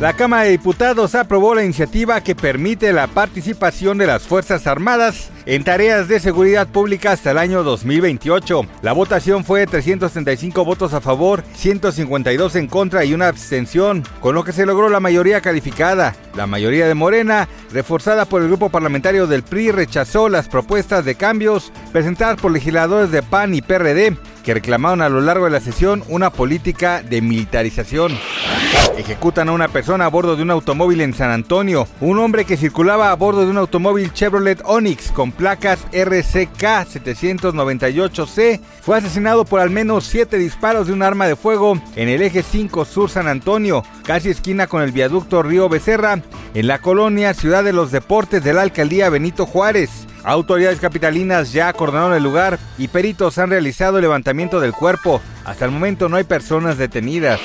La Cámara de Diputados aprobó la iniciativa que permite la participación de las Fuerzas Armadas en tareas de seguridad pública hasta el año 2028. La votación fue de 335 votos a favor, 152 en contra y una abstención, con lo que se logró la mayoría calificada. La mayoría de Morena, reforzada por el grupo parlamentario del PRI, rechazó las propuestas de cambios presentadas por legisladores de PAN y PRD que reclamaron a lo largo de la sesión una política de militarización. Ejecutan a una persona a bordo de un automóvil en San Antonio. Un hombre que circulaba a bordo de un automóvil Chevrolet Onix con placas RCK 798C fue asesinado por al menos siete disparos de un arma de fuego en el eje 5 Sur San Antonio, casi esquina con el viaducto Río Becerra, en la colonia Ciudad de los Deportes de la alcaldía Benito Juárez. Autoridades capitalinas ya acordaron el lugar y peritos han realizado el levantamiento del cuerpo. Hasta el momento no hay personas detenidas.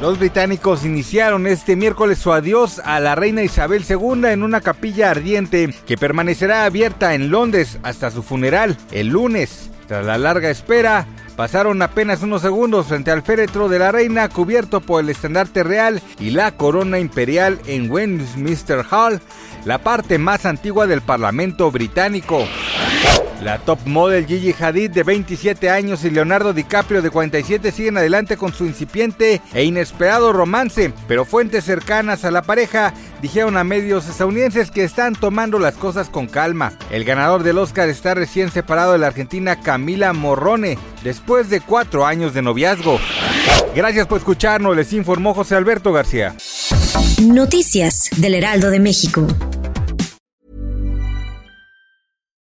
Los británicos iniciaron este miércoles su adiós a la reina Isabel II en una capilla ardiente que permanecerá abierta en Londres hasta su funeral el lunes. Tras la larga espera, pasaron apenas unos segundos frente al féretro de la reina cubierto por el estandarte real y la corona imperial en Westminster Hall, la parte más antigua del Parlamento británico. La top model Gigi Hadid de 27 años y Leonardo DiCaprio de 47 siguen adelante con su incipiente e inesperado romance, pero fuentes cercanas a la pareja dijeron a medios estadounidenses que están tomando las cosas con calma. El ganador del Oscar está recién separado de la argentina Camila Morrone después de cuatro años de noviazgo. Gracias por escucharnos, les informó José Alberto García. Noticias del Heraldo de México.